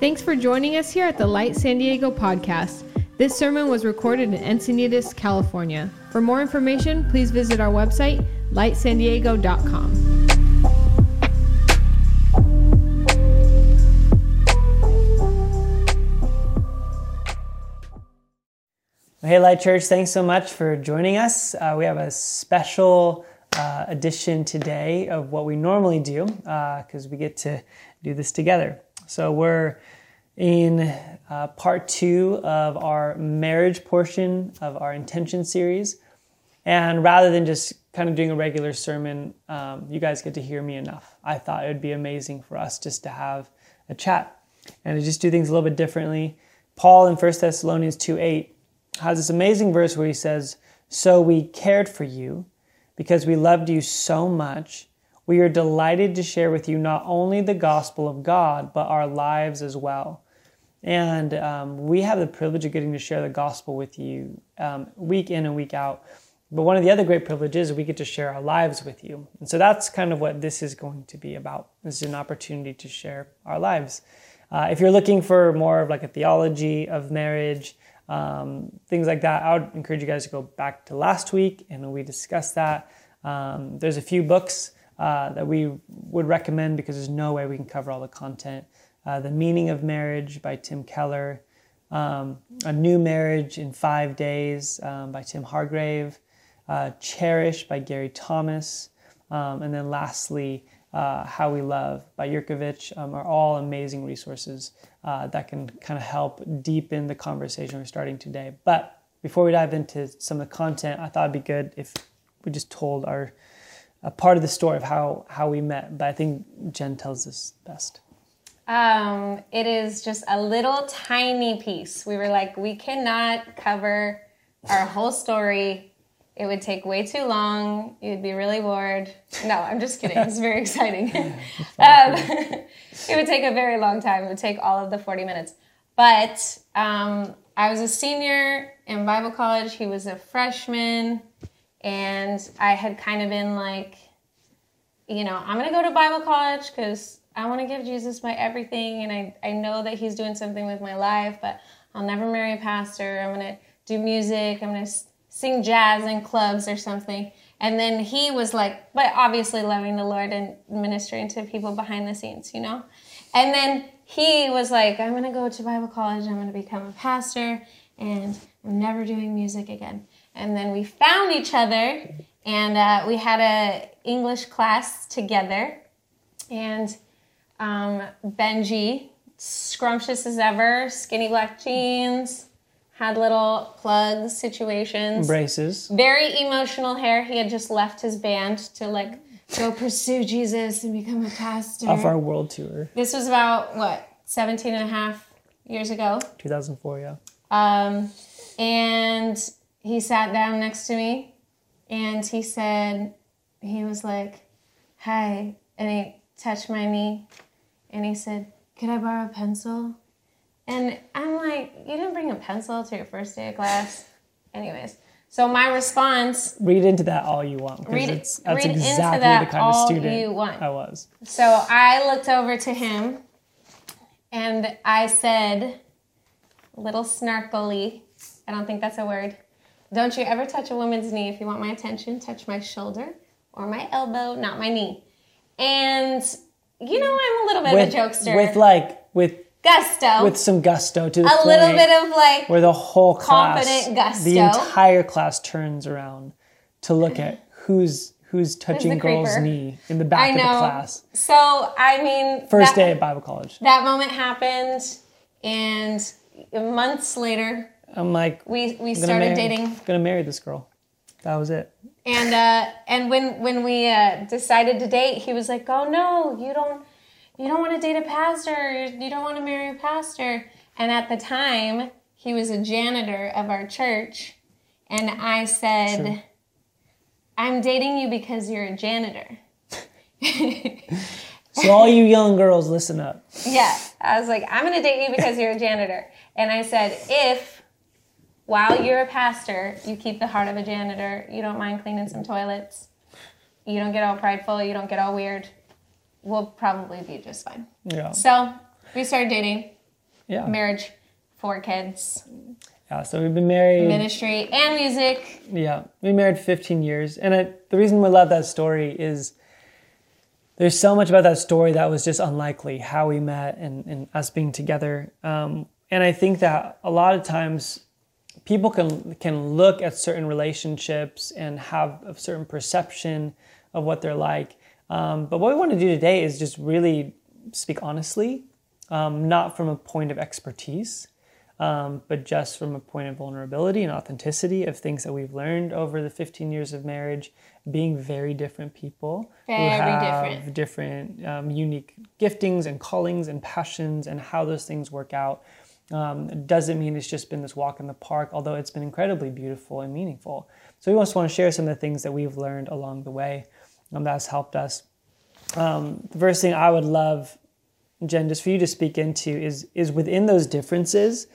Thanks for joining us here at the Light San Diego podcast. This sermon was recorded in Encinitas, California. For more information, please visit our website, lightsandiego.com. Hey, Light Church, thanks so much for joining us. Uh, we have a special uh, edition today of what we normally do because uh, we get to do this together. So, we're in uh, part two of our marriage portion of our intention series. And rather than just kind of doing a regular sermon, um, you guys get to hear me enough. I thought it would be amazing for us just to have a chat and to just do things a little bit differently. Paul in 1 Thessalonians 2 8 has this amazing verse where he says, So we cared for you because we loved you so much. We are delighted to share with you not only the gospel of God, but our lives as well. And um, we have the privilege of getting to share the gospel with you um, week in and week out. But one of the other great privileges is we get to share our lives with you. And so that's kind of what this is going to be about. This is an opportunity to share our lives. Uh, if you're looking for more of like a theology of marriage, um, things like that. I would encourage you guys to go back to last week and we discussed that. Um, there's a few books uh, that we would recommend because there's no way we can cover all the content. Uh, the Meaning of Marriage by Tim Keller, um, A New Marriage in Five Days um, by Tim Hargrave, uh, Cherish by Gary Thomas, um, and then lastly, uh, How We Love by Yerkovich um, are all amazing resources uh, that can kind of help deepen the conversation we're starting today. But before we dive into some of the content, I thought it'd be good if we just told our a part of the story of how how we met. But I think Jen tells this best. Um, it is just a little tiny piece. We were like, we cannot cover our whole story it would take way too long. You'd be really bored. No, I'm just kidding. It's very exciting. um, it would take a very long time. It would take all of the 40 minutes. But um, I was a senior in Bible college. He was a freshman. And I had kind of been like, you know, I'm to go to Bible college because I want to give Jesus my everything. And I, I know that he's doing something with my life, but I'll never marry a pastor. I'm to do music. I'm to sing jazz in clubs or something. And then he was like, but obviously loving the Lord and ministering to people behind the scenes, you know? And then he was like, I'm gonna go to Bible college, I'm gonna become a pastor, and I'm never doing music again. And then we found each other, and uh, we had a English class together. And um, Benji, scrumptious as ever, skinny black jeans, had little plugs situations. Braces. Very emotional hair. He had just left his band to like go pursue Jesus and become a pastor. Off our world tour. This was about what, 17 and a half years ago? 2004, yeah. Um, and he sat down next to me and he said, he was like, hi. And he touched my knee and he said, could I borrow a pencil? And I'm like, you didn't bring a pencil to your first day of class? Anyways, so my response. Read into that all you want. Read, it's, that's read exactly into that the kind all of student you want. I was. So I looked over to him and I said, a little snarkily, I don't think that's a word. Don't you ever touch a woman's knee if you want my attention. Touch my shoulder or my elbow, not my knee. And you know, I'm a little bit with, of a jokester. With like, with gusto with some gusto to the a little bit of like where the whole class confident gusto the entire class turns around to look at who's who's touching who's girl's creeper? knee in the back of the class so i mean first that, day at bible college that moment happened and months later i'm like we we started marry, dating gonna marry this girl that was it and uh and when when we uh decided to date he was like oh no you don't you don't want to date a pastor. You don't want to marry a pastor. And at the time, he was a janitor of our church. And I said, True. I'm dating you because you're a janitor. so, all you young girls, listen up. Yeah. I was like, I'm going to date you because you're a janitor. And I said, if while you're a pastor, you keep the heart of a janitor, you don't mind cleaning some toilets, you don't get all prideful, you don't get all weird, we'll probably be just fine. Yeah. So we started dating, Yeah. marriage, four kids, Yeah, so we've been married. ministry, and music. Yeah, we married 15 years, and I, the reason we love that story is there's so much about that story that was just unlikely how we met and, and us being together. Um, and I think that a lot of times people can can look at certain relationships and have a certain perception of what they're like. Um, but what we want to do today is just really speak honestly, um, not from a point of expertise, um, but just from a point of vulnerability and authenticity of things that we've learned over the 15 years of marriage, being very different people Very who have different. different um, unique giftings and callings and passions and how those things work out. Um, doesn't mean it's just been this walk in the park, although it's been incredibly beautiful and meaningful. So we just want to share some of the things that we've learned along the way um, that's helped us. Um, the first thing I would love, Jen, just for you to speak into is is within those differences,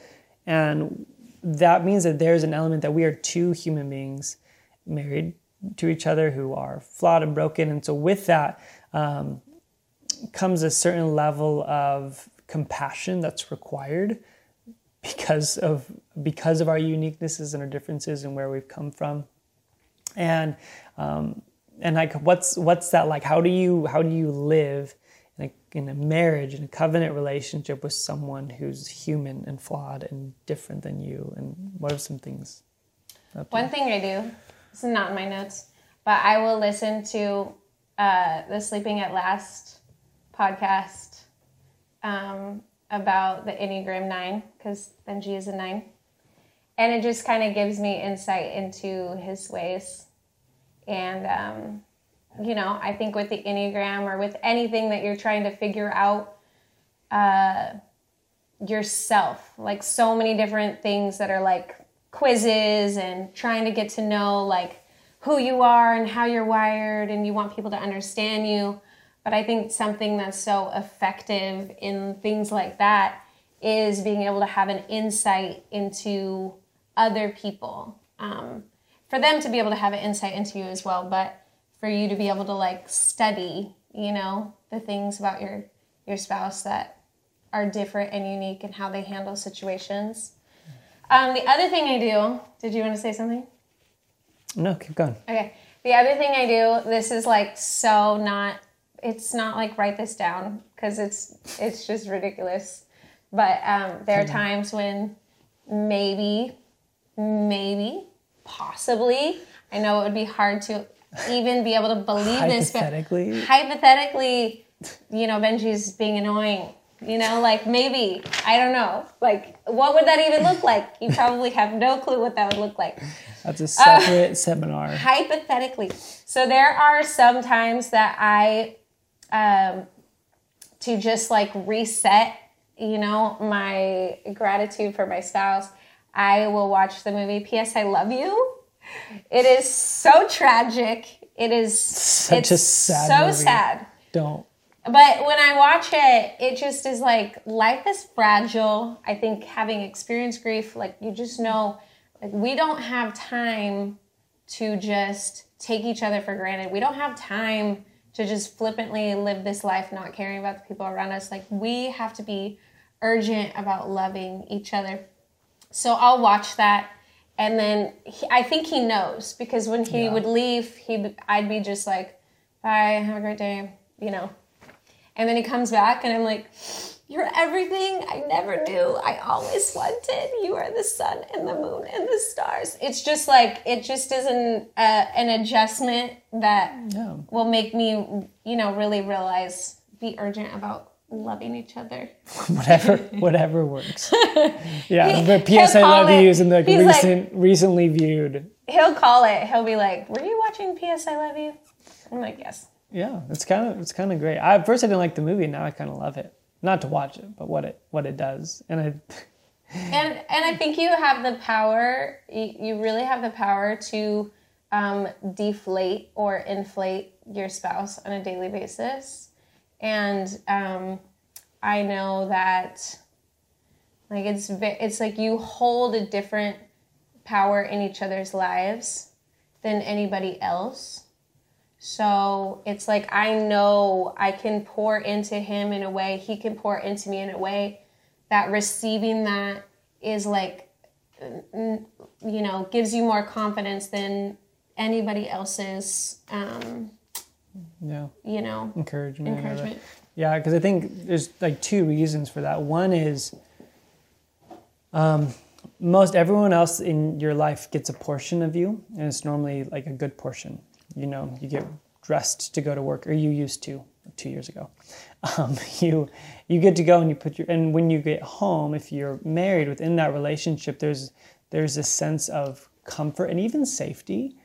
and that means that there's an element that we are two human beings married to each other who are flawed and broken, and so with that um, comes a certain level of compassion that's required because of because of our uniquenesses and our differences and where we've come from. And um, and like what's what's that like? How do you how do you live in a, in a marriage in a covenant relationship with someone who's human and flawed and different than you? And what are some things? One thing I do, this is not in my notes, but I will listen to uh, the Sleeping at Last podcast um, about the Enneagram 9, because Benji is a 9. And it just kind of gives me insight into his ways. And, um, you know, I think with the Enneagram or with anything that you're trying to figure out, uh, yourself like so many different things that are like quizzes and trying to get to know like who you are and how you're wired and you want people to understand you but i think something that's so effective in things like that is being able to have an insight into other people um, for them to be able to have an insight into you as well but for you to be able to like study you know the things about your your spouse that are different and unique and how they handle situations. Um, the other thing I do, did you want to say something? no keep going Okay. The other thing I do, this is like so not, it's not like write this down because it's it's just ridiculous. But um, there are times when maybe, maybe, possibly, I know it would be hard to even be able to believe this, but hypothetically hypothetically, you know, Benji's being annoying. You know, like maybe, I don't know. Like, what would that even look like? You probably have no clue what that would look like. that's a separate seminar Hypothetically. So, there are some times that I, um, to just like reset, you know, my gratitude for my spouse, I will watch the movie P.S. I Love You. It is so tragic. It is Such it's a sad so movie. sad. don't But when I watch it, it just is like life is fragile. I think having experienced grief, like you just know, like we don't have time to just take each other for granted. We don't have time to just flippantly live this life not caring about the people around us. Like we have to be urgent about loving each other. So I'll watch that and then he, I think he knows because when he Yeah. would leave, he I'd be just like, "Bye, have a great day," you know. And then he comes back, and I'm like, You're everything I never knew I always wanted. You are the sun and the moon and the stars. It's just like, it just is an, uh, an adjustment that Yeah. will make me, you know, really realize, be urgent about loving each other. whatever whatever works yeah He- but ps i love it- you is in the he's like- recent recently viewed He'll call it, he'll be like, Were you watching P.S. I Love You? I'm like, Yes. Yeah it's kind of it's kind of great I, at first i didn't like the movie now i kind of love it not to watch it but what it what it does and i and and I think you have the power. You, really have the power to um, deflate or inflate your spouse on a daily basis. And um, I know that, like it's it's like you hold a different power in each other's lives than anybody else. So it's like I know I can pour into him in a way, he can pour into me in a way that receiving that is like you know gives you more confidence than anybody else's um yeah. you know encouragement encouragement. Yeah because i think there's like two reasons for that. One is um most everyone else in your life gets a portion of you and it's normally like a good portion you know you get dressed to go to work or you used to two years ago. Um, you you get to go and you put your and when you get home if you're married within that relationship there's there's a sense of comfort and even safety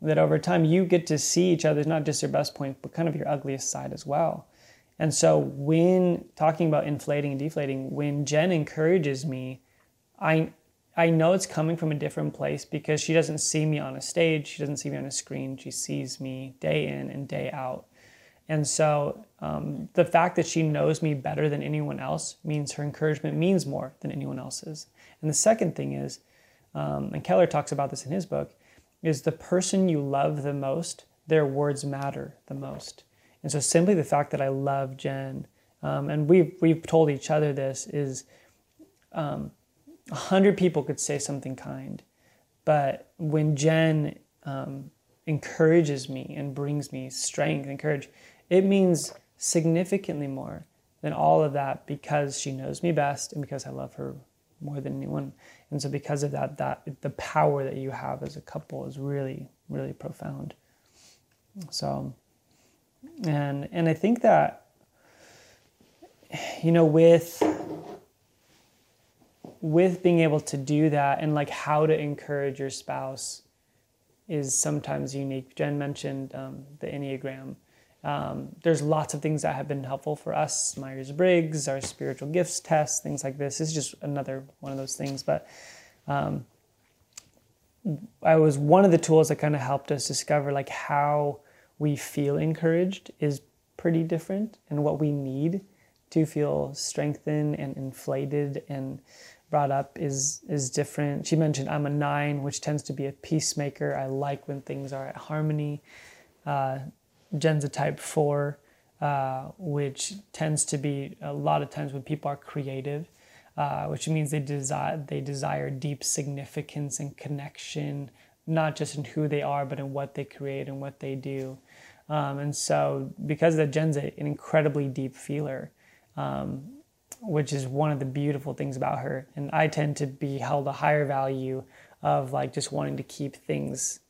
that over time you get to see each other not just your best point but kind of your ugliest side as well. And so when talking about inflating and deflating when jen encourages me i I know it's coming from a different place because she doesn't see me on a stage, she doesn't see me on a screen, she sees me day in and day out. And so um, the fact that she knows me better than anyone else means her encouragement means more than anyone else's. And the second thing is, um, and Keller talks about this in his book, is the person you love the most, their words matter the most. And so simply the fact that I love Jen, um, and we've, we've told each other this, is um, a hundred people could say something kind, but when Jen um, encourages me and brings me strength and courage, it means significantly more than all of that because she knows me best and because I love her more than anyone. And so because of that, that the power that you have as a couple is really, really profound. So, and and I think that you know with with being able to do that and like how to encourage your spouse is sometimes unique. Jen mentioned um, the Enneagram. Um, there's lots of things that have been helpful for us Myers Briggs, our spiritual gifts test, things like this. This is just another one of those things. But um, I was one of the tools that kind of helped us discover like how we feel encouraged is pretty different and what we need to feel strengthened and inflated and brought up is is different. She mentioned I'm a nine, which tends to be a peacemaker. I like when things are at harmony. Uh, Jen's a type four, uh, which tends to be a lot of times when people are creative, uh, which means they desire they desire deep significance and connection, not just in who they are, but in what they create and what they do. Um, and so, because that Jen's an incredibly deep feeler, um, which is one of the beautiful things about her. And I tend to be held a higher value of like just wanting to keep things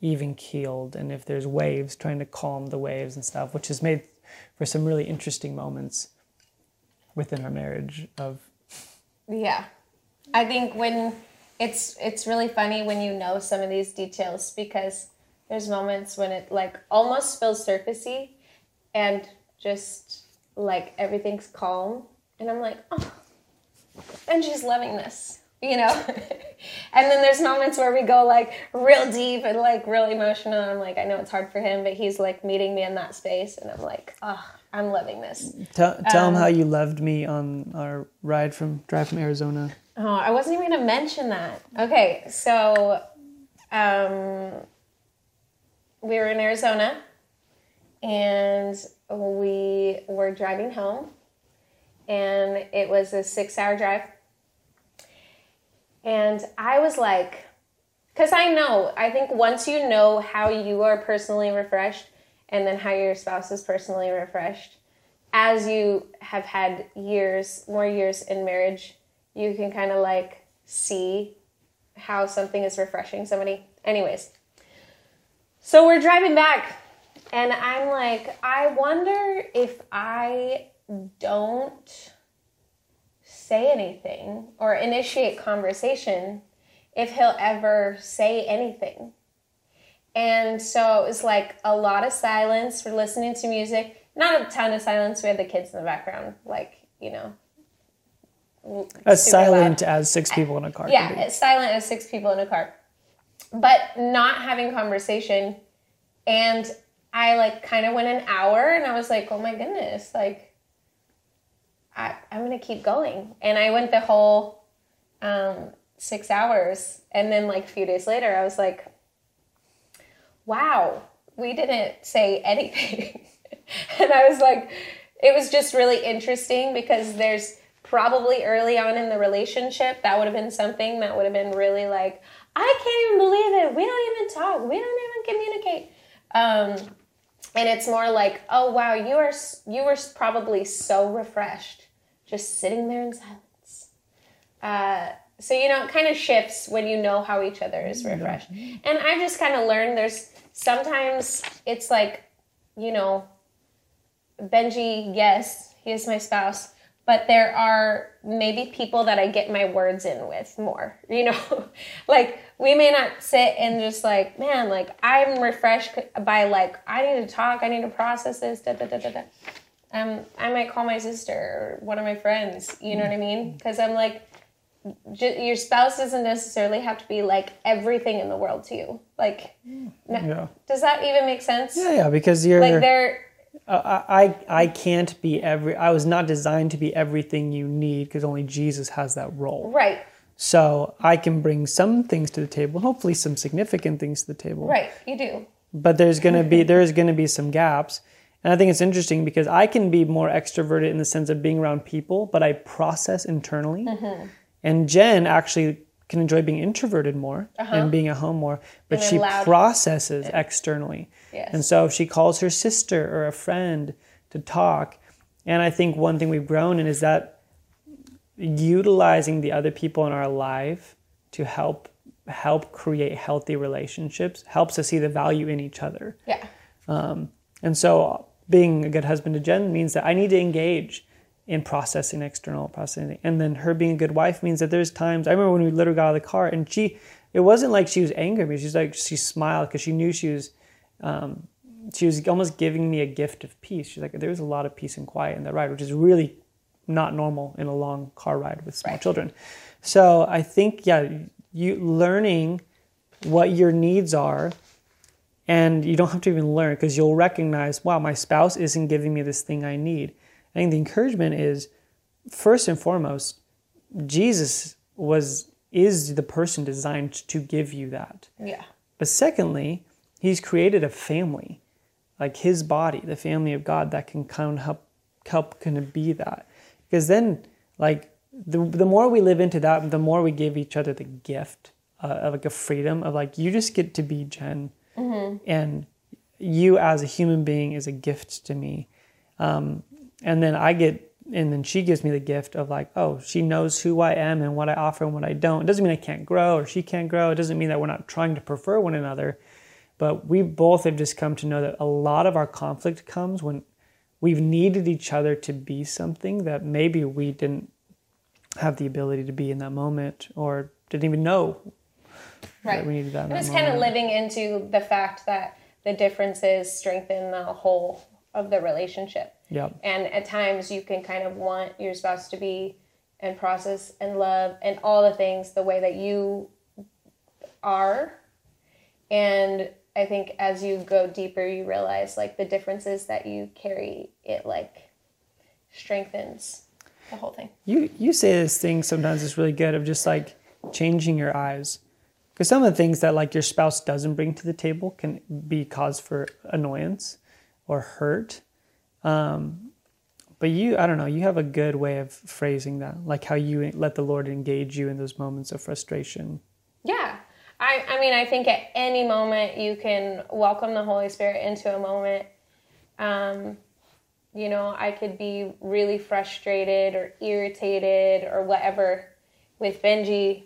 even keeled. And if there's waves, trying to calm the waves and stuff, which has made for some really interesting moments within our marriage of yeah i think when it's it's really funny when you know some of these details because there's moments when it like almost feels surfacey and just like everything's calm and I'm like, oh, and she's loving this, you know? and then there's moments where we go like real deep and like real emotional. I'm like, I know it's hard for him, but he's like meeting me in that space. And I'm like, oh, I'm loving this. Tell, tell um, him how you loved me on our ride from drive from Arizona. Oh, I wasn't even going to mention that. Okay, so um, we were in Arizona and we were driving home and it was a six hour drive. And I was like, because I know, I think once you know how you are personally refreshed and then how your spouse is personally refreshed, as you have had years, more years in marriage, you can kind of like see how something is refreshing somebody. Anyways, so we're driving back, and I'm like, I wonder if I don't say anything or initiate conversation if he'll ever say anything. And so it was like a lot of silence. We're listening to music, not a ton of silence. We had the kids in the background, like, you know. As silent loud. as six people in a car. Yeah, as silent as six people in a car. But not having conversation. And I like kind of went an hour and I was like, oh my goodness, like I, am gonna keep going. And I went the whole um, six hours, and then like a few days later, I was like, "Wow, we didn't say anything." and I was like, it was just really interesting because there's probably early on in the relationship, that would have been something that would have been really like, I can't even believe it. We don't even talk. We don't even communicate. Um, and it's more like, oh wow, you are you were probably so refreshed, just sitting there in silence. Uh, so you know, it kind of shifts when you know how each other is refreshed. And I just kind of learned there's sometimes it's like, you know, Benji, yes, he is my spouse, but there are maybe people that I get my words in with more, you know? like we may not sit and just like, man, like I'm refreshed by like I need to talk, I need to process this, da da da da da. Um, I might call my sister or one of my friends, you know what I mean? Because I'm like, j- your spouse doesn't necessarily have to be like everything in the world to you. Like, Yeah. does that even make sense? Yeah, yeah, because you're. Like they're I, I I can't be every. I was not designed to be everything you need because only Jesus has that role. right, So I can bring some things to the table, hopefully some significant things to the table. right. You do. But there's gonna be there is gonna be some gaps, and I think it's interesting because I can be more extroverted in the sense of being around people, but I process internally. Mm-hmm. And Jen actually can enjoy being introverted more and being at home more, but Uh-huh. She loud. processes externally. Yes. And so if she calls her sister or a friend to talk, and I think one thing we've grown in is that utilizing the other people in our life to help help create healthy relationships helps us see the value in each other. Yeah. And so being a good husband to Jen means that I need to engage in processing external processing. And then her being a good wife means that there's times I remember when we literally got out of the car and she it wasn't like she was angry at me. She's like she smiled because she knew she was um, she was almost giving me a gift of peace. She's like, there was a lot of peace and quiet in that ride, which is really not normal in a long car ride with small Right. children. So I think, yeah, you learning what your needs are, and you don't have to even learn because you'll recognize, wow, my spouse isn't giving me this thing I need. I think the encouragement is, first and foremost, Jesus was is the person designed to give you that. Yeah. But secondly, he's created a family, like his body, the family of God that can kind of help help kind of be that. Because then, like the the more we live into that, the more we give each other the gift uh, of like a freedom of like you just get to be Jen, and you as a human being is a gift to me. Um, and then I get, and then she gives me the gift of like, oh, she knows who I am and what I offer and what I don't. It doesn't mean I can't grow or she can't grow. It doesn't mean that we're not trying to prefer one another. But we both have just come to know that a lot of our conflict comes when we've needed each other to be something that maybe we didn't have the ability to be in that moment or didn't even know Right. that we needed that. that it's kind of living into the fact that the differences strengthen the whole of the relationship. Yeah. And at times you can kind of want your spouse to be and process and love and all the things the way that you are. And I think as you go deeper, you realize like the differences that you carry, it like strengthens the whole thing. You you say this thing sometimes it's really good of just like changing your eyes. Because some of the things that like your spouse doesn't bring to the table can be cause for annoyance or hurt. Um, but you, I don't know, you have a good way of phrasing that, like how you let the Lord engage you in those moments of frustration. Yeah. I, I mean, I think at any moment you can welcome the Holy Spirit into a moment. Um, you know, I could be really frustrated or irritated or whatever with Benji.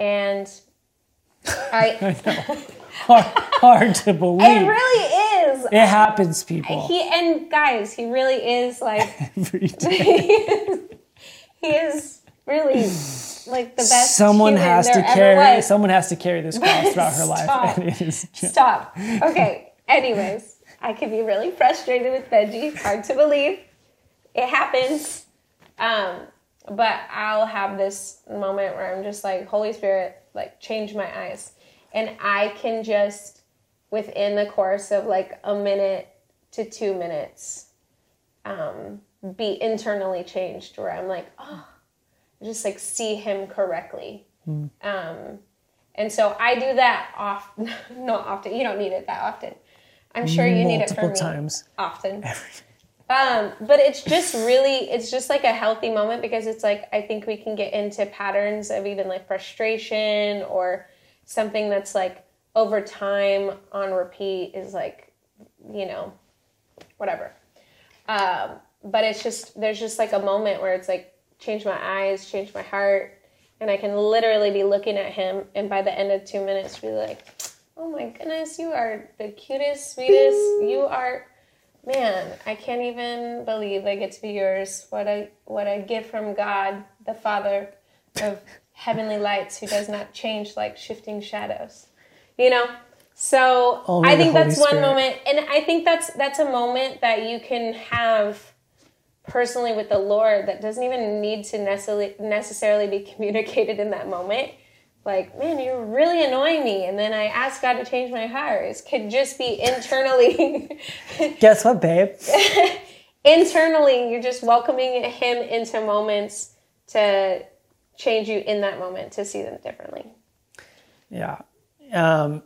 And I, Hard, hard to believe. it really is. It happens, people. He, and guys, he really is like, Every day. he is really like the best. Someone has to carry. Someone has to carry this cross throughout her life. It is Stop. Okay. Anyways, I can be really frustrated with Benji. Hard to believe. It happens. Um, but I'll have this moment where I'm just like, Holy Spirit, like change my eyes. And I can just within the course of like a minute to two minutes um, be internally changed where I'm like, oh, just like see him correctly. Um, and so I do that often, not often. You don't need it that often. I'm sure you need it for multiple me times. often. Every, Um, but it's just really, it's just like a healthy moment because it's like I think we can get into patterns of even like frustration or something that's like over time on repeat is like, you know, whatever. Um, but it's just there's just like a moment where it's like change my eyes, change my heart, and I can literally be looking at him, and by the end of two minutes, be like, "Oh my goodness, you are the cutest, sweetest. You are, man. I can't even believe I get to be yours. What a what a gift from God, the Father of heavenly lights, who does not change like shifting shadows. You know." So Only I think that's one moment, and I think that's that's a moment that you can have personally with the Lord that doesn't even need to necessarily necessarily be communicated in that moment. Like, man, you're really annoying me, and then I ask God to change my heart. It could just be internally, Guess what, babe? internally, you're just welcoming Him into moments to change you in that moment to see them differently. Yeah. Um,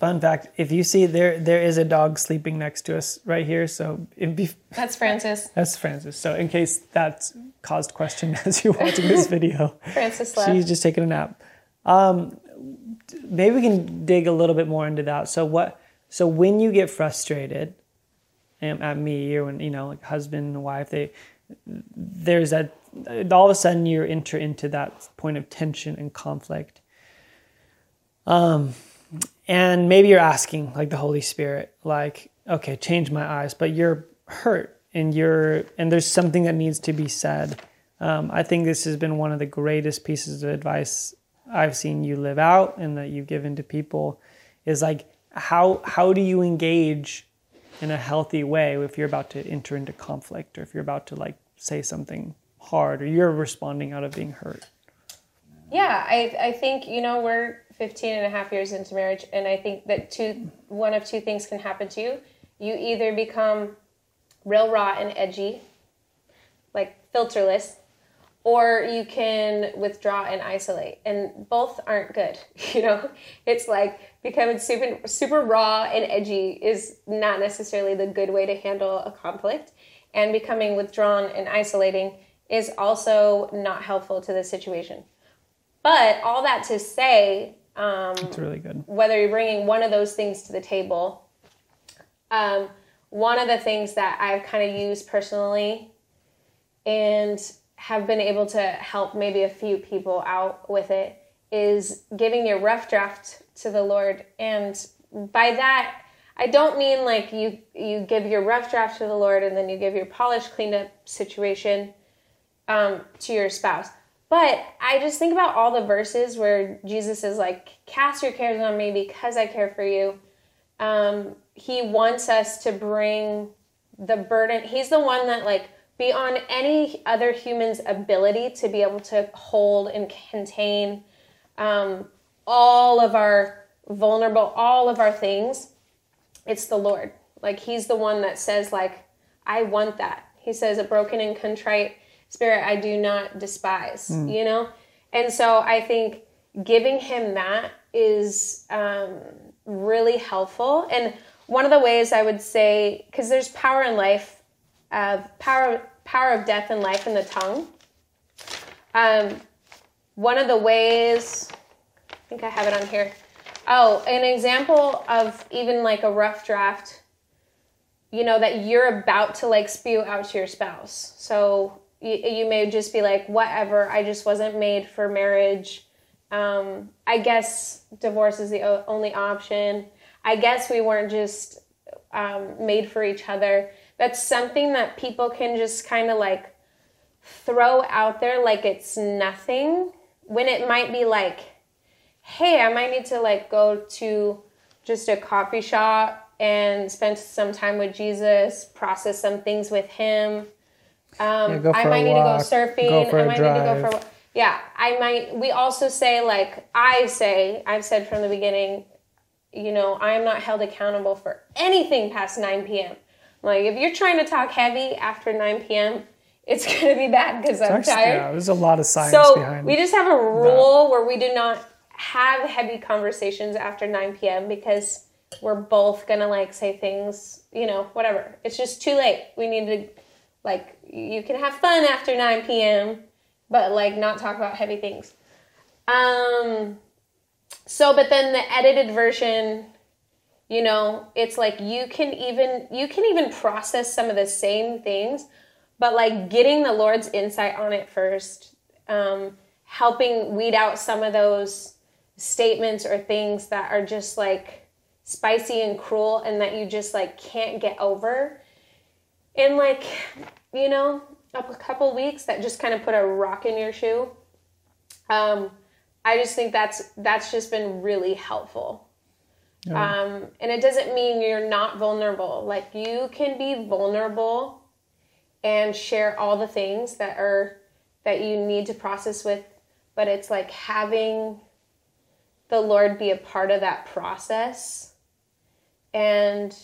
fun fact: if you see there, there is a dog sleeping next to us right here. So it'd be That's Francis. that's Francis. So in case that's caused question as you're watching this video, Francis left. she's just taking a nap. Um, maybe we can dig a little bit more into that. So what? So when you get frustrated um, at me, or when you know, like husband and wife, they there's that all of a sudden you enter into that point of tension and conflict. Um, and maybe you're asking like the Holy Spirit, like, okay, change my eyes, but you're hurt and you're and there's something that needs to be said. Um, I think this has been one of the greatest pieces of advice I've seen you live out and that you've given to people is like how how do you engage in a healthy way if you're about to enter into conflict or if you're about to like say something hard or you're responding out of being hurt. Yeah, I, I think, you know, we're 15 and a half years into marriage, and I think that two, one of two things can happen to you. You either become real raw and edgy, like filterless, or you can withdraw and isolate. And both aren't good, you know? It's like becoming super, super raw and edgy is not necessarily the good way to handle a conflict, and becoming withdrawn and isolating is also not helpful to the situation. But all that to say, um, It's really good. whether you're bringing one of those things to the table, um, one of the things that I've kind of used personally and have been able to help maybe a few people out with it is giving your rough draft to the Lord. And by that, I don't mean like you you give your rough draft to the Lord and then you give your polished, cleaned up situation um, to your spouse. But I just think about all the verses where Jesus is like, "Cast your cares on me because I care for you." Um, he wants us to bring the burden. He's the one that like beyond any other human's ability to be able to hold and contain um, all of our vulnerable, all of our things. It's the Lord. Like He's the one that says, like, I want that. He says, a broken and contrite spirit I do not despise. You know, and so I think giving Him that is um, really helpful. And one of the ways I would say, because there's power in life, uh, power power of death and life in the tongue. Um, one of the ways, I think I have it on here. Oh, an example of even like a rough draft, you know, that you're about to like spew out to your spouse. So you, you may just be like, whatever, I just wasn't made for marriage. Um, I guess divorce is the only option. I guess we weren't just um, made for each other. That's something that people can just kind of like throw out there like it's nothing when it might be like, hey, I might need to like go to just a coffee shop and spend some time with Jesus, process some things with Him. Um, Yeah, I might need walk, to go surfing. go I might need to go for drive. yeah. I might. We also say like I say. I've said from the beginning. You know, I am not held accountable for anything past 9 p.m. Like if you're trying to talk heavy after 9 p.m., it's gonna be bad because I'm Actually, tired. yeah, there's a lot of science So behind we just have a rule where we do not have heavy conversations after 9 p.m. because we're both gonna like say things, you know, whatever. It's just too late. We need to like you can have fun after 9 p.m., but like not talk about heavy things. Um so but then the edited version you know it's like you can even you can even process some of the same things but like getting the lord's insight on it first um, helping weed out some of those statements or things that are just like spicy and cruel and that you just like can't get over in like you know a couple weeks that just kind of put a rock in your shoe. Um, i just think that's that's just been really helpful um, and it doesn't mean you're not vulnerable. Like you can be vulnerable and share all the things that are that you need to process with, but it's like having the Lord be a part of that process and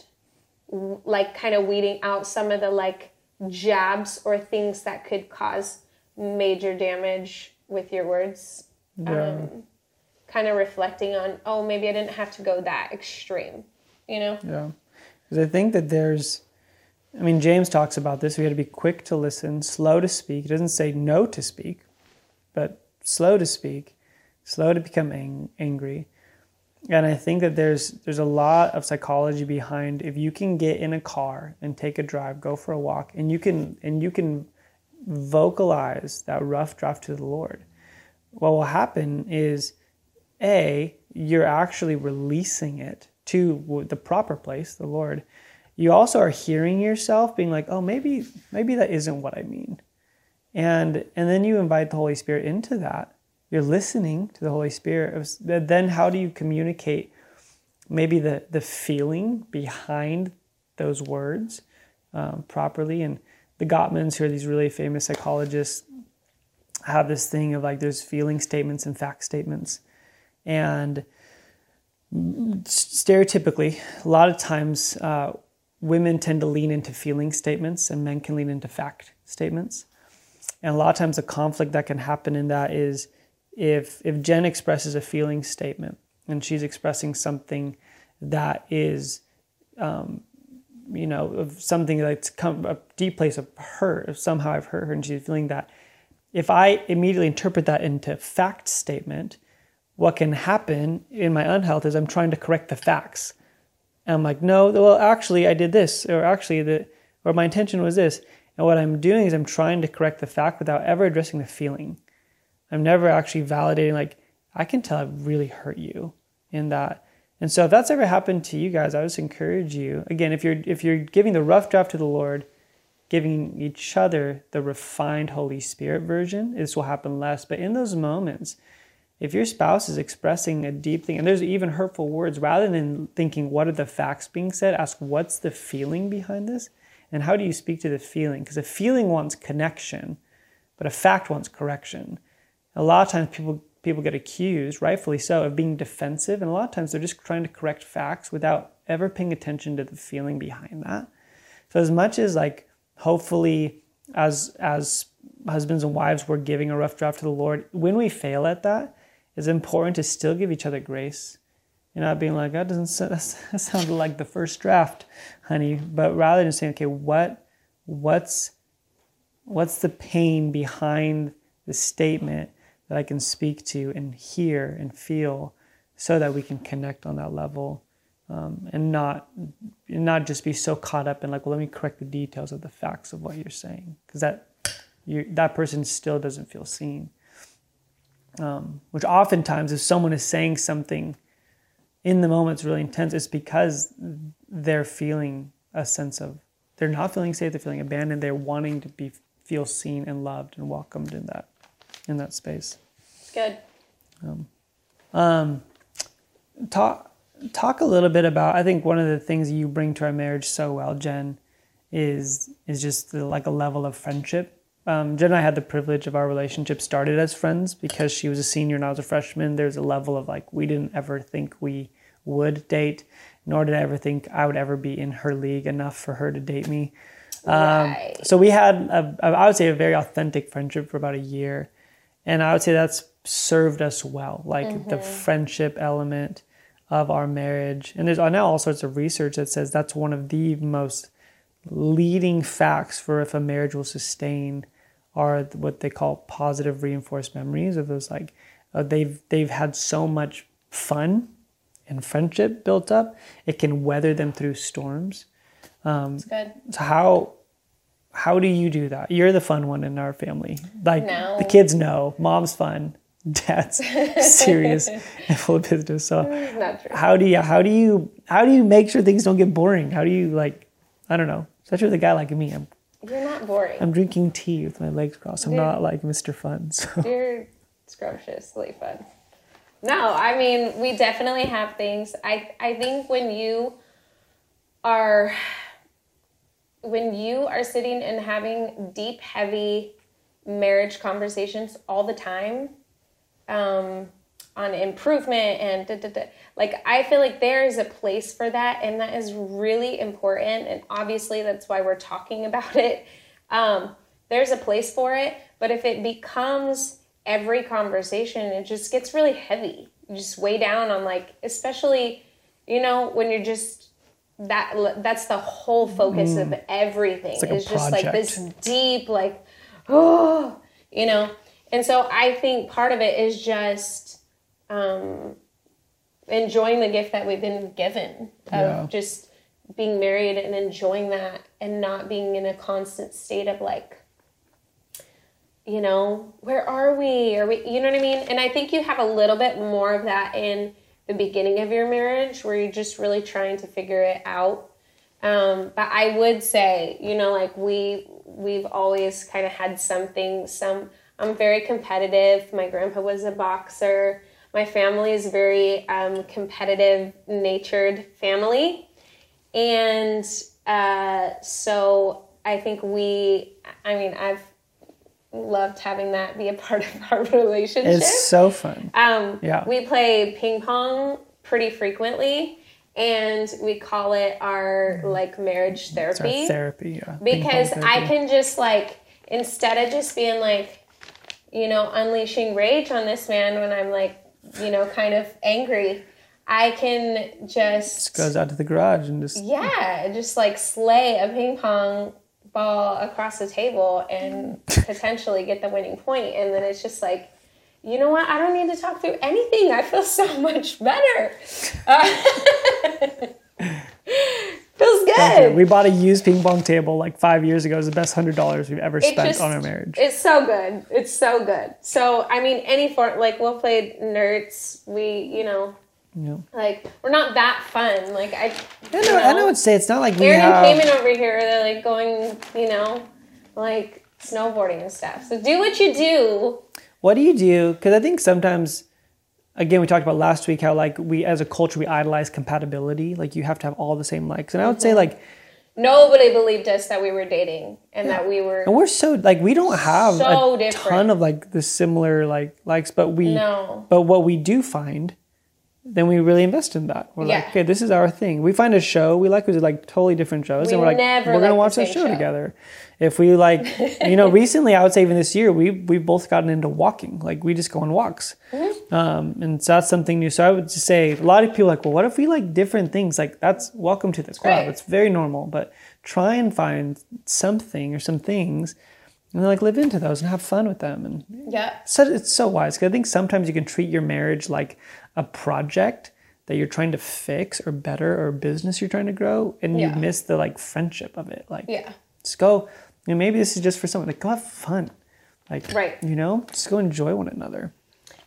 like kind of weeding out some of the like jabs or things that could cause major damage with your words. Yeah. Um, kind of reflecting on, oh, maybe I didn't have to go that extreme, you know? Yeah. Because I think that there's, I mean, James talks about this. We had to be quick to listen, slow to speak. He doesn't say no to speak, but slow to speak, slow to become ang- angry. And I think that there's there's a lot of psychology behind if you can get in a car and take a drive, go for a walk, and you can and you can vocalize that rough draft to the Lord. What will happen is a, you're actually releasing it to the proper place, the Lord. You also are hearing yourself being like, oh, maybe, maybe that isn't what I mean. And, and then you invite the Holy Spirit into that. You're listening to the Holy Spirit. Then how do you communicate maybe the, the feeling behind those words um, properly? And the Gottmans, who are these really famous psychologists, have this thing of like there's feeling statements and fact statements. And stereotypically, a lot of times uh, women tend to lean into feeling statements and men can lean into fact statements. And a lot of times the conflict that can happen in that is if if Jen expresses a feeling statement and she's expressing something that is um, you know, of something that's come a deep place of hurt, somehow I've hurt her and she's feeling that. If I immediately interpret that into fact statement, what can happen in my unhealth is I'm trying to correct the facts. And I'm like, no, well, actually, I did this, or actually, the, or my intention was this. And what I'm doing is I'm trying to correct the fact without ever addressing the feeling. I'm never actually validating, like, I can tell I've really hurt you in that. And so if that's ever happened to you guys, I just encourage you. Again, if you're if you're giving the rough draft to the Lord, giving each other the refined Holy Spirit version, this will happen less. But in those moments, if your spouse is expressing a deep thing, and there's even hurtful words, rather than thinking, what are the facts being said, ask, what's the feeling behind this? And how do you speak to the feeling? Because a feeling wants connection, but a fact wants correction. A lot of times people, people get accused, rightfully so, of being defensive, and a lot of times they're just trying to correct facts without ever paying attention to the feeling behind that. So as much as like hopefully as as husbands and wives we're giving a rough draft to the Lord, when we fail at that, it's important to still give each other grace. You're not being like, that doesn't sound like the first draft, honey. But rather than saying, okay, what what's what's the pain behind the statement that I can speak to and hear and feel so that we can connect on that level um, and not not just be so caught up in like, well, let me correct the details of the facts of what you're saying because that you, that person still doesn't feel seen. Um, which oftentimes, if someone is saying something in the moment it's really intense, it's because they're feeling a sense of they're not feeling safe, they're feeling abandoned, they're wanting to be feel seen and loved and welcomed in that in that space. Good. Um, um, talk talk a little bit about. I think one of the things you bring to our marriage so well, Jen, is is just the, like a level of friendship um, Jen and I had the privilege of our relationship started as friends because she was a senior and I was a freshman. There's a level of like, we didn't ever think we would date, nor did I ever think I would ever be in her league enough for her to date me. Um, right. So we had, a, I would say, a very authentic friendship for about a year. And I would say that's served us well, like mm-hmm. the friendship element. of our marriage. And there's now all sorts of research that says that's one of the most leading facts for if a marriage will sustain are what they call positive reinforced memories of those like uh, they've they've had so much fun and friendship built up it can weather them through storms. Um, It's good. so how how do you do that? You're the fun one in our family. Like No. the kids know. Mom's fun. Dad's serious and full of business. So how do you how do you how do you make sure things don't get boring? How do you like i don't know especially with a guy like me i'm You're not boring. i'm drinking tea with my legs crossed i'm Dude. not like mr fun so You're scrumptiously fun. No, I mean we definitely have things. I I think when you are when you are sitting and having deep, heavy marriage conversations all the time, um, on improvement and da, da, da. like I feel like there is a place for that, and that is really important. And obviously, that's why we're talking about it. Um, there's a place for it, but if it becomes every conversation, it just gets really heavy. You just weigh down on like, especially, you know, when you're just that. That's the whole focus of everything. like It's just like this deep, like, oh, you know. And so I think part of it is just um, enjoying the gift that we've been given of Yeah. just being married and enjoying that and not being in a constant state of like you know where are we? Are we you know what i mean? And i think you have a little bit more of that in the beginning of your marriage where you're just really trying to figure it out. Um, but i would say you know like we we've always kind of had something some i'm very competitive. My grandpa was a boxer my family is very um, competitive natured family. And uh, so I think we, I mean, I've loved having that be a part of our relationship. it's so fun. Um, Yeah. We play ping pong pretty frequently, and we call it our like marriage therapy. therapy yeah. Because I can just like instead of just being like, you know, unleashing rage on this man when I'm like, you know, kind of angry, I can just goes out to the garage and just yeah, just like slay a ping pong ball across the table and potentially get the winning point. And then it's just like, you know what? I don't need to talk through anything. I feel so much better. Uh, feels good. we bought a used ping pong table like five years ago. It was the best hundred dollars we've ever It spent just- on our marriage. It's so good. It's so good. So I mean, any form like we'll play nerds. We you know Yeah. like we're not that fun. Like I. I know, I know to say. It's not like we Aaron have. and Cayman over here, they're like going, you know, like snowboarding and stuff. So do what you do. What do you do? Because I think sometimes, again, we talked about last week how like we as a culture we idolize compatibility. Like you have to have all the same likes, and I would Mm-hmm. say like, Nobody believed us that we were dating and that we were. and we're so like we don't have So a different. ton of like the similar like likes, but we No. but what we do find. Then we really invest in that. We're like, okay, this is our thing. We find a show we like, we do like totally different shows, We and we're like, we're gonna watch the show, show. together. If we like, you know, recently I would say even this year we we've both gotten into walking. Like we just go on walks, Mm-hmm. um, and so that's something new. So I would just say a lot of people are like, well, what if we like different things? Like that's welcome to the club. great. It's very normal, but try and find something or some things, and then like live into those and have fun with them. And Yeah. so it's so wise because I think sometimes you can treat your marriage like a project that you're trying to fix or better or a business you're trying to grow, and Yeah. you miss the like friendship of it. Like, Yeah. just go. You know, maybe this is just for someone. Like, go have fun. Like, Right. You know, just go enjoy one another.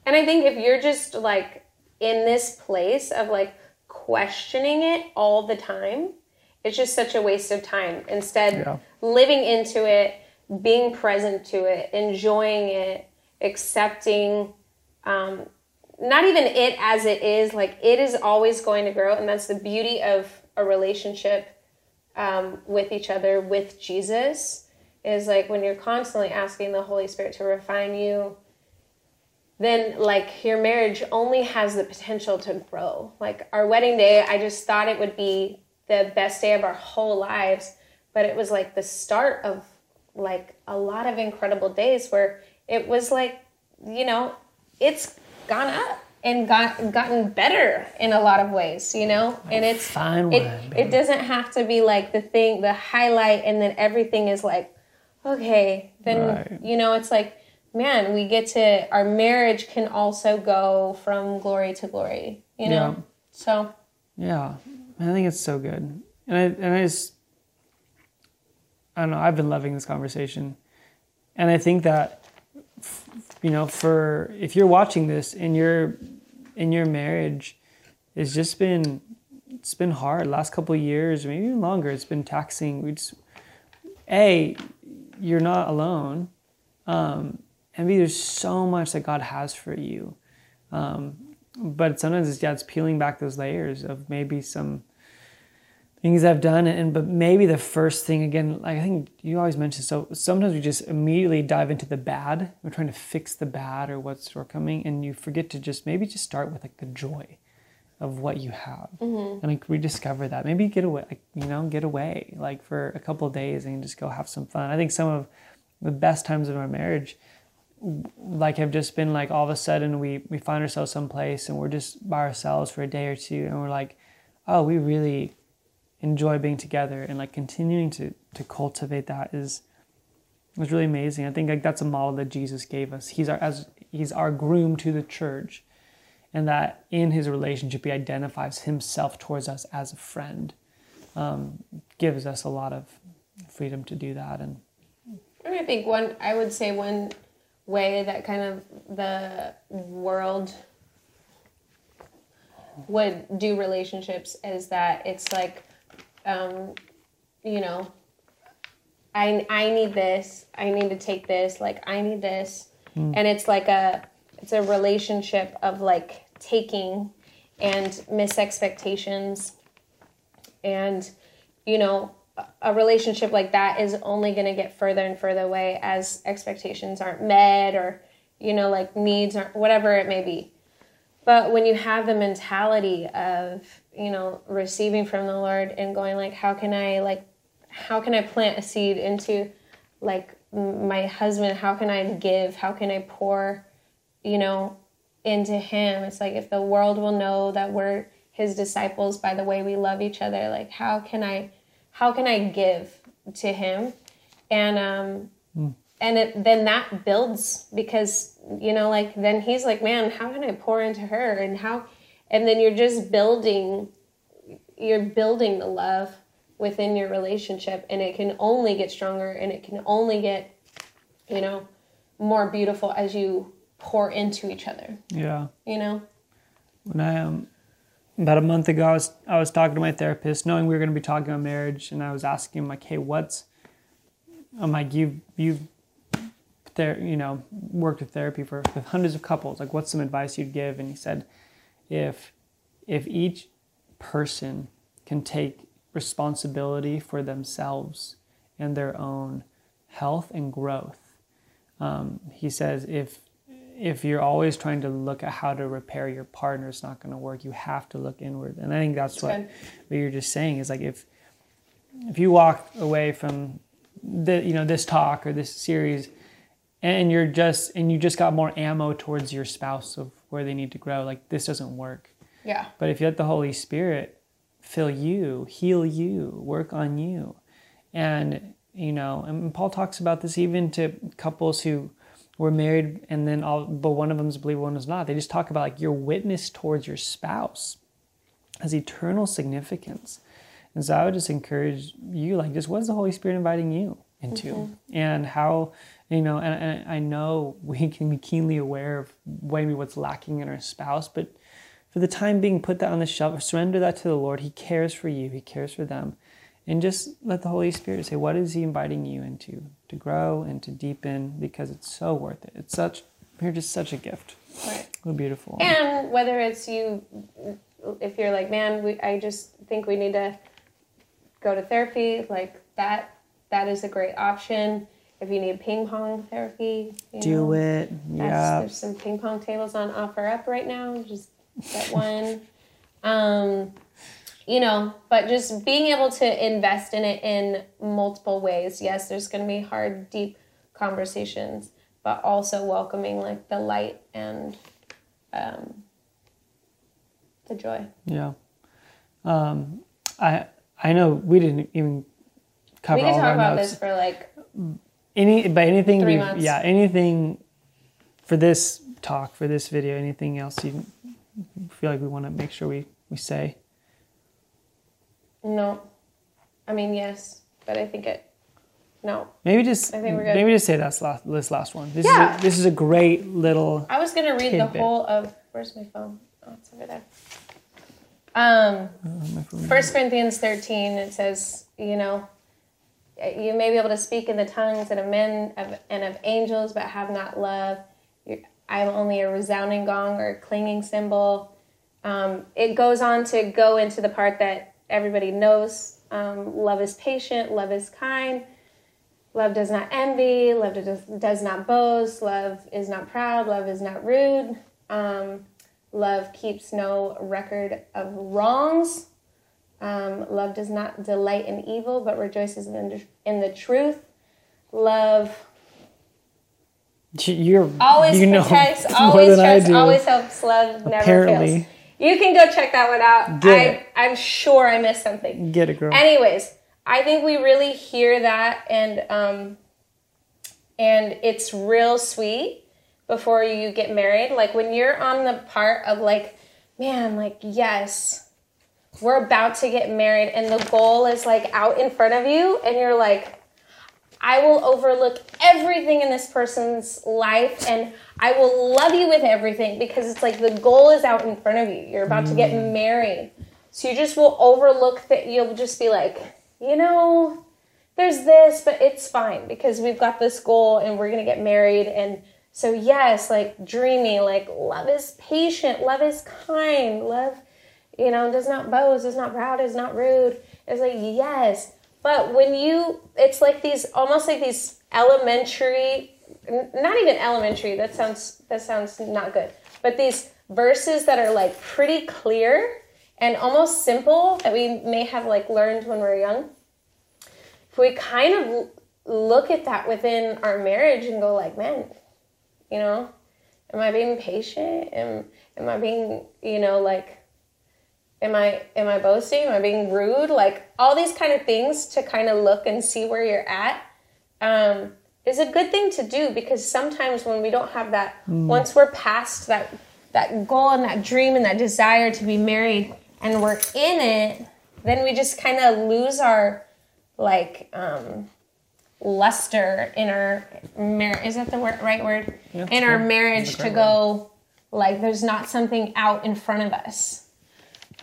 And I think if you're just like in this place of like questioning it all the time, it's just such a waste of time. Instead, Yeah. living into it, being present to it, enjoying it, accepting um, not even it as it is, like it is always going to grow. And that's the beauty of a relationship um, with each other, with Jesus, is like when you're constantly asking the Holy Spirit to refine you, then like your marriage only has the potential to grow. Like our wedding day, I just thought it would be the best day of our whole lives, but it was like the start of like a lot of incredible days where it was like, you know, it's gone up and got gotten better in a lot of ways, you know. And it's Fine it, wine, it doesn't have to be like the thing, the highlight, and then everything is like, okay, then Right. you know, it's like, man, we get to our marriage can also go from glory to glory, you know. Yeah. So Yeah, I think it's so good, and I and I just I don't know. I've been loving this conversation, and I think that f- you know, for if you're watching this in your in your marriage, it's just been it's been hard last couple years, maybe even longer. It's been taxing. We just a you're not alone, um, and b there's so much that God has for you but sometimes it's yeah, it's peeling back those layers of maybe some things I've done, and but maybe the first thing again, like I think you always mention. So sometimes we just immediately dive into the bad. We're trying to fix the bad or what's shortcoming, and you forget to just maybe just start with like the joy of what you have, mm-hmm. and like rediscover that. Maybe get away, like you know, get away like for a couple of days and just go have some fun. I think some of the best times of our marriage like have just been like all of a sudden we we find ourselves someplace and we're just by ourselves for a day or two and we're like oh we really enjoy being together and like continuing to to cultivate that is was really amazing. I think like that's a model that jesus gave us. He's our as he's our groom to the church and that in his relationship he identifies himself towards us as a friend um, gives us a lot of freedom to do that and I think one, I would say one way that kind of the world would do relationships is that it's like, um, you know, I, I need this, I need to take this, like I need this. And it's like a, it's a relationship of like taking and misexpectations. And you know a- relationship like that is only going to get further and further away as expectations aren't met or you know like needs or whatever it may be. But when you have the mentality of you know receiving from the lord and going like how can i like how can i plant a seed into like my husband? How can i give? How can i pour you know into him? It's like if the world will know that we're his disciples by the way we love each other like how can i how can i give to him? And um and it, then that builds because you know like then he's like man how can i pour into her? And how and then you're just building you're building the love within your relationship and it can only get stronger and it can only get you know more beautiful as you pour into each other yeah you know when I um about a month ago I was I was talking to my therapist, knowing we were going to be talking about marriage, and I was asking him like, "Hey, what's?" I'm like, you've you've there you know worked with therapy for with hundreds of couples. Like, what's some advice you'd give?" And he said, "If if each person can take responsibility for themselves and their own health and growth, um, he says if if you're always trying to look at how to repair your partner, it's not going to work. You have to look inward, and I think that's what, what you're just saying is like if if you walk away from the you know this talk or this series, and you're just and you just got more ammo towards your spouse of where they need to grow, like this doesn't work. yeah But if you let the Holy Spirit fill you, heal you, work on you, and you know, and Paul talks about this even to couples who were married and then all, but one of them's a believer, one is not. They just talk about like your witness towards your spouse has eternal significance. And so I would just encourage you, like, just what's the Holy Spirit inviting you into, mm-hmm. and how, you know, and, and I know we can be keenly aware of maybe what's lacking in our spouse, but for the time being, put that on the shelf, surrender that to the Lord. He cares for you, He cares for them. And just let the Holy Spirit say, what is He inviting you into to grow and to deepen because it's so worth it. It's such, you're just such a gift. right So beautiful. and whether it's you if you're like man we, i just think we need to go to therapy like that that is a great option if you need ping pong therapy Do know, it. Yeah. there's some ping pong tables on offer up right now just get one um you know but just being able to invest in it in multiple ways yes there's going to be hard deep conversations but also welcoming like the light and um, the joy. Yeah. Um, I I know we didn't even cover We could all talk about this for like Any but anything Three months. yeah anything for this talk for this video anything else you feel like we want to make sure we we say no. I mean yes, but I think it no. maybe just I think we're good. maybe just say that's last this last one this Yeah. is a, this is a great little I was gonna read the whole of where's my phone? Oh, it's over there. Um, First Corinthians thirteen. It says, you know, you may be able to speak in the tongues and of men of, and of angels, but have not love. You're, I'm only a resounding gong or a clanging cymbal. Um, it goes on to go into the part that everybody knows. Um, love is patient. Love is kind. Love does not envy. Love does, does not boast. Love is not proud. Love is not rude. Um, love keeps no record of wrongs. Um, love does not delight in evil, but rejoices in the, in the truth. Love you're always you know protects, always trusts, do. always helps. Love never Apparently. fails. You can go check that one out. Get I. I'm sure I missed something. get it girl Anyways, I think we really hear that and um and it's real sweet before you get married. Like when you're on the part of like, man, like yes, we're about to get married and the goal is like out in front of you and you're like I will overlook everything in this person's life and I will love you with everything because it's like the goal is out in front of you. You're about to get mm. married. So you just will overlook that you'll just be like, you know, there's this, but it's fine because we've got this goal and we're going to get married and so yes, like dreamy, like love is patient, love is kind, love you know, does not boast, is not proud, is not rude. It's like, yes. But when you, it's like these, almost like these elementary, not even elementary, that sounds, that sounds not good. But these verses that are like pretty clear and almost simple that we may have like learned when we're young. If we kind of look at that within our marriage and go like, man, you know, am I being patient? Am, am I being, you know, like, am i am i boasting? Am i being rude? Like all these kind of things to kind of look and see where you're at um, is a good thing to do because sometimes when we don't have that once we're past that that goal and that dream and that desire to be married and we're in it then we just kind of lose our like um, luster in our marriage is that the word, right word? Yeah, in our marriage to go like there's not something out in front of us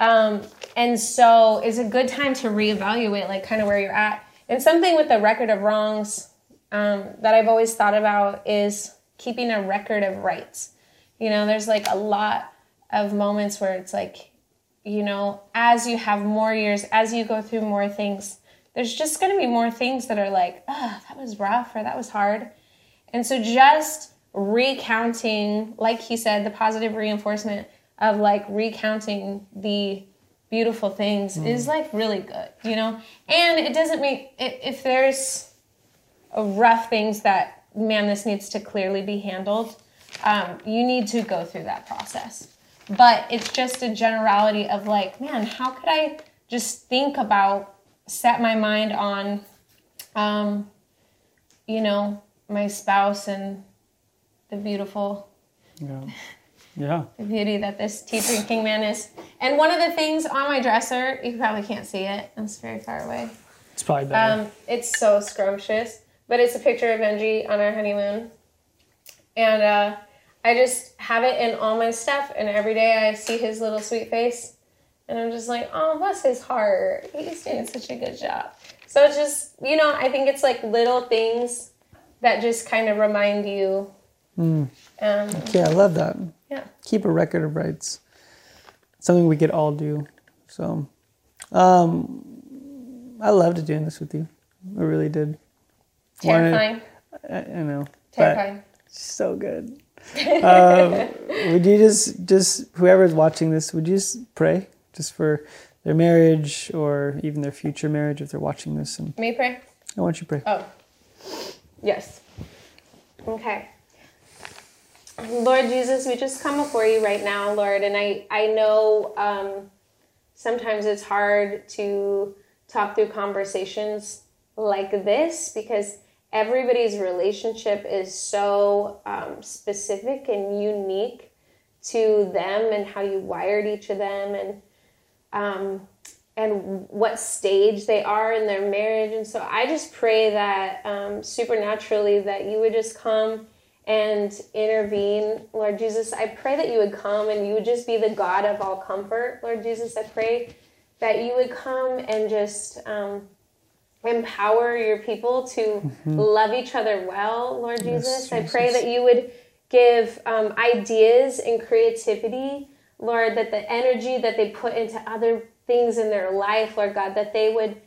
um, and so it's a good time to reevaluate like kind of where you're at. And something with the record of wrongs um, that i've always thought about is keeping a record of rights. You know there's like a lot of moments where it's like you know as you have more years as you go through more things there's just going to be more things that are like ah that was rough or that was hard. And so just recounting, like he said, the positive reinforcement of like recounting the beautiful things is like really good, you know? And it doesn't mean if there's rough things that, man, this needs to clearly be handled, um, you need to go through that process. But it's just a generality of like, man, how could I just think about, set my mind on, um, you know, my spouse and the beautiful yeah yeah the beauty that this tea drinking man is. And one of the things on my dresser, you probably can't see it. It's very far away. it's probably better Um, it's so scrumptious, but it's a picture of Benji on our honeymoon, and uh, I just have it in all my stuff. And every day I see his little sweet face, and I'm just like, oh, bless his heart. He's doing such a good job. So it's just, you know, I think it's like little things that just kind of remind you. Um, yeah i love that yeah. keep a record of rights something we could all do so um i loved doing this with you i really did Wanted- Terrifying. I, I know Terrifying. so good um, would you just just whoever's watching this would you just pray just for their marriage or even their future marriage if they're watching this and I pray? i want you to pray Oh, yes. Okay. Lord Jesus, we just come before you right now, Lord, and I I know um, sometimes it's hard to talk through conversations like this because everybody's relationship is so um, specific and unique to them and how you wired each of them and um, and what stage they are in their marriage. And so i just pray that um, supernaturally that you would just come and intervene lord jesus i pray that you would come and you would just be the god of all comfort lord jesus i pray that you would come and just um, empower your people to mm-hmm. love each other well, Lord yes, Jesus. Jesus. I pray that you would give um, ideas and creativity, Lord, that the energy that they put into other things in their life, Lord God, that they would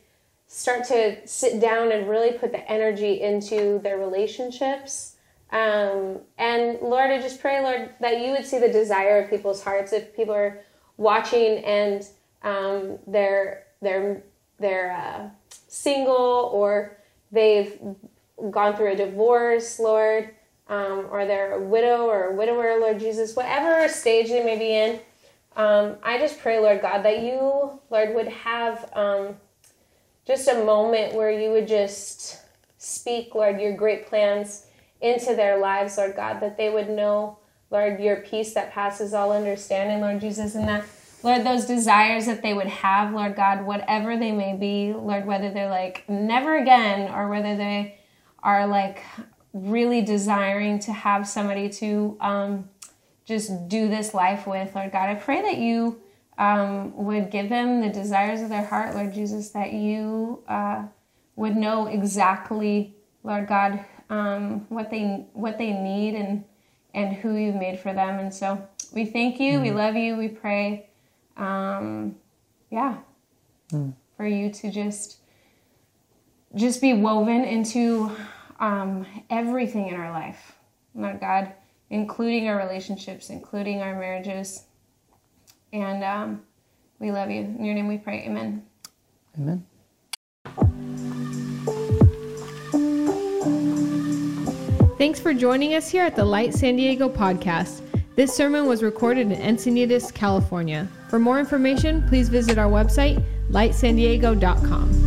start to sit down and really put the energy into their relationships. Um, and Lord, I just pray, Lord, that you would see the desire of people's hearts if people are watching and um, they're they're they're uh, single or they've gone through a divorce, Lord, um, or they're a widow or a widower, Lord Jesus, whatever stage they may be in. Um, I just pray, Lord God, that you, Lord, would have um, just a moment where you would just speak, Lord, your great plans into their lives, Lord God, that they would know, Lord, your peace that passes all understanding, Lord Jesus, and that Lord, those desires that they would have, Lord God, whatever they may be, Lord, whether they're like never again or whether they are like really desiring to have somebody to um, just do this life with, Lord God, I pray that you um, would give them the desires of their heart, Lord Jesus, that you uh, would know exactly, Lord God, um, what they what they need and and who you've made for them. And so we thank you, mm-hmm. we love you, we pray um, yeah, mm. for you to just just be woven into um, everything in our life, Lord God, including our relationships, including our marriages, and um, we love you. In your name, we pray. Amen. Amen. Thanks for joining us here at the Light San Diego podcast. This sermon was recorded in Encinitas, California. For more information, please visit our website, lightsandiego.com.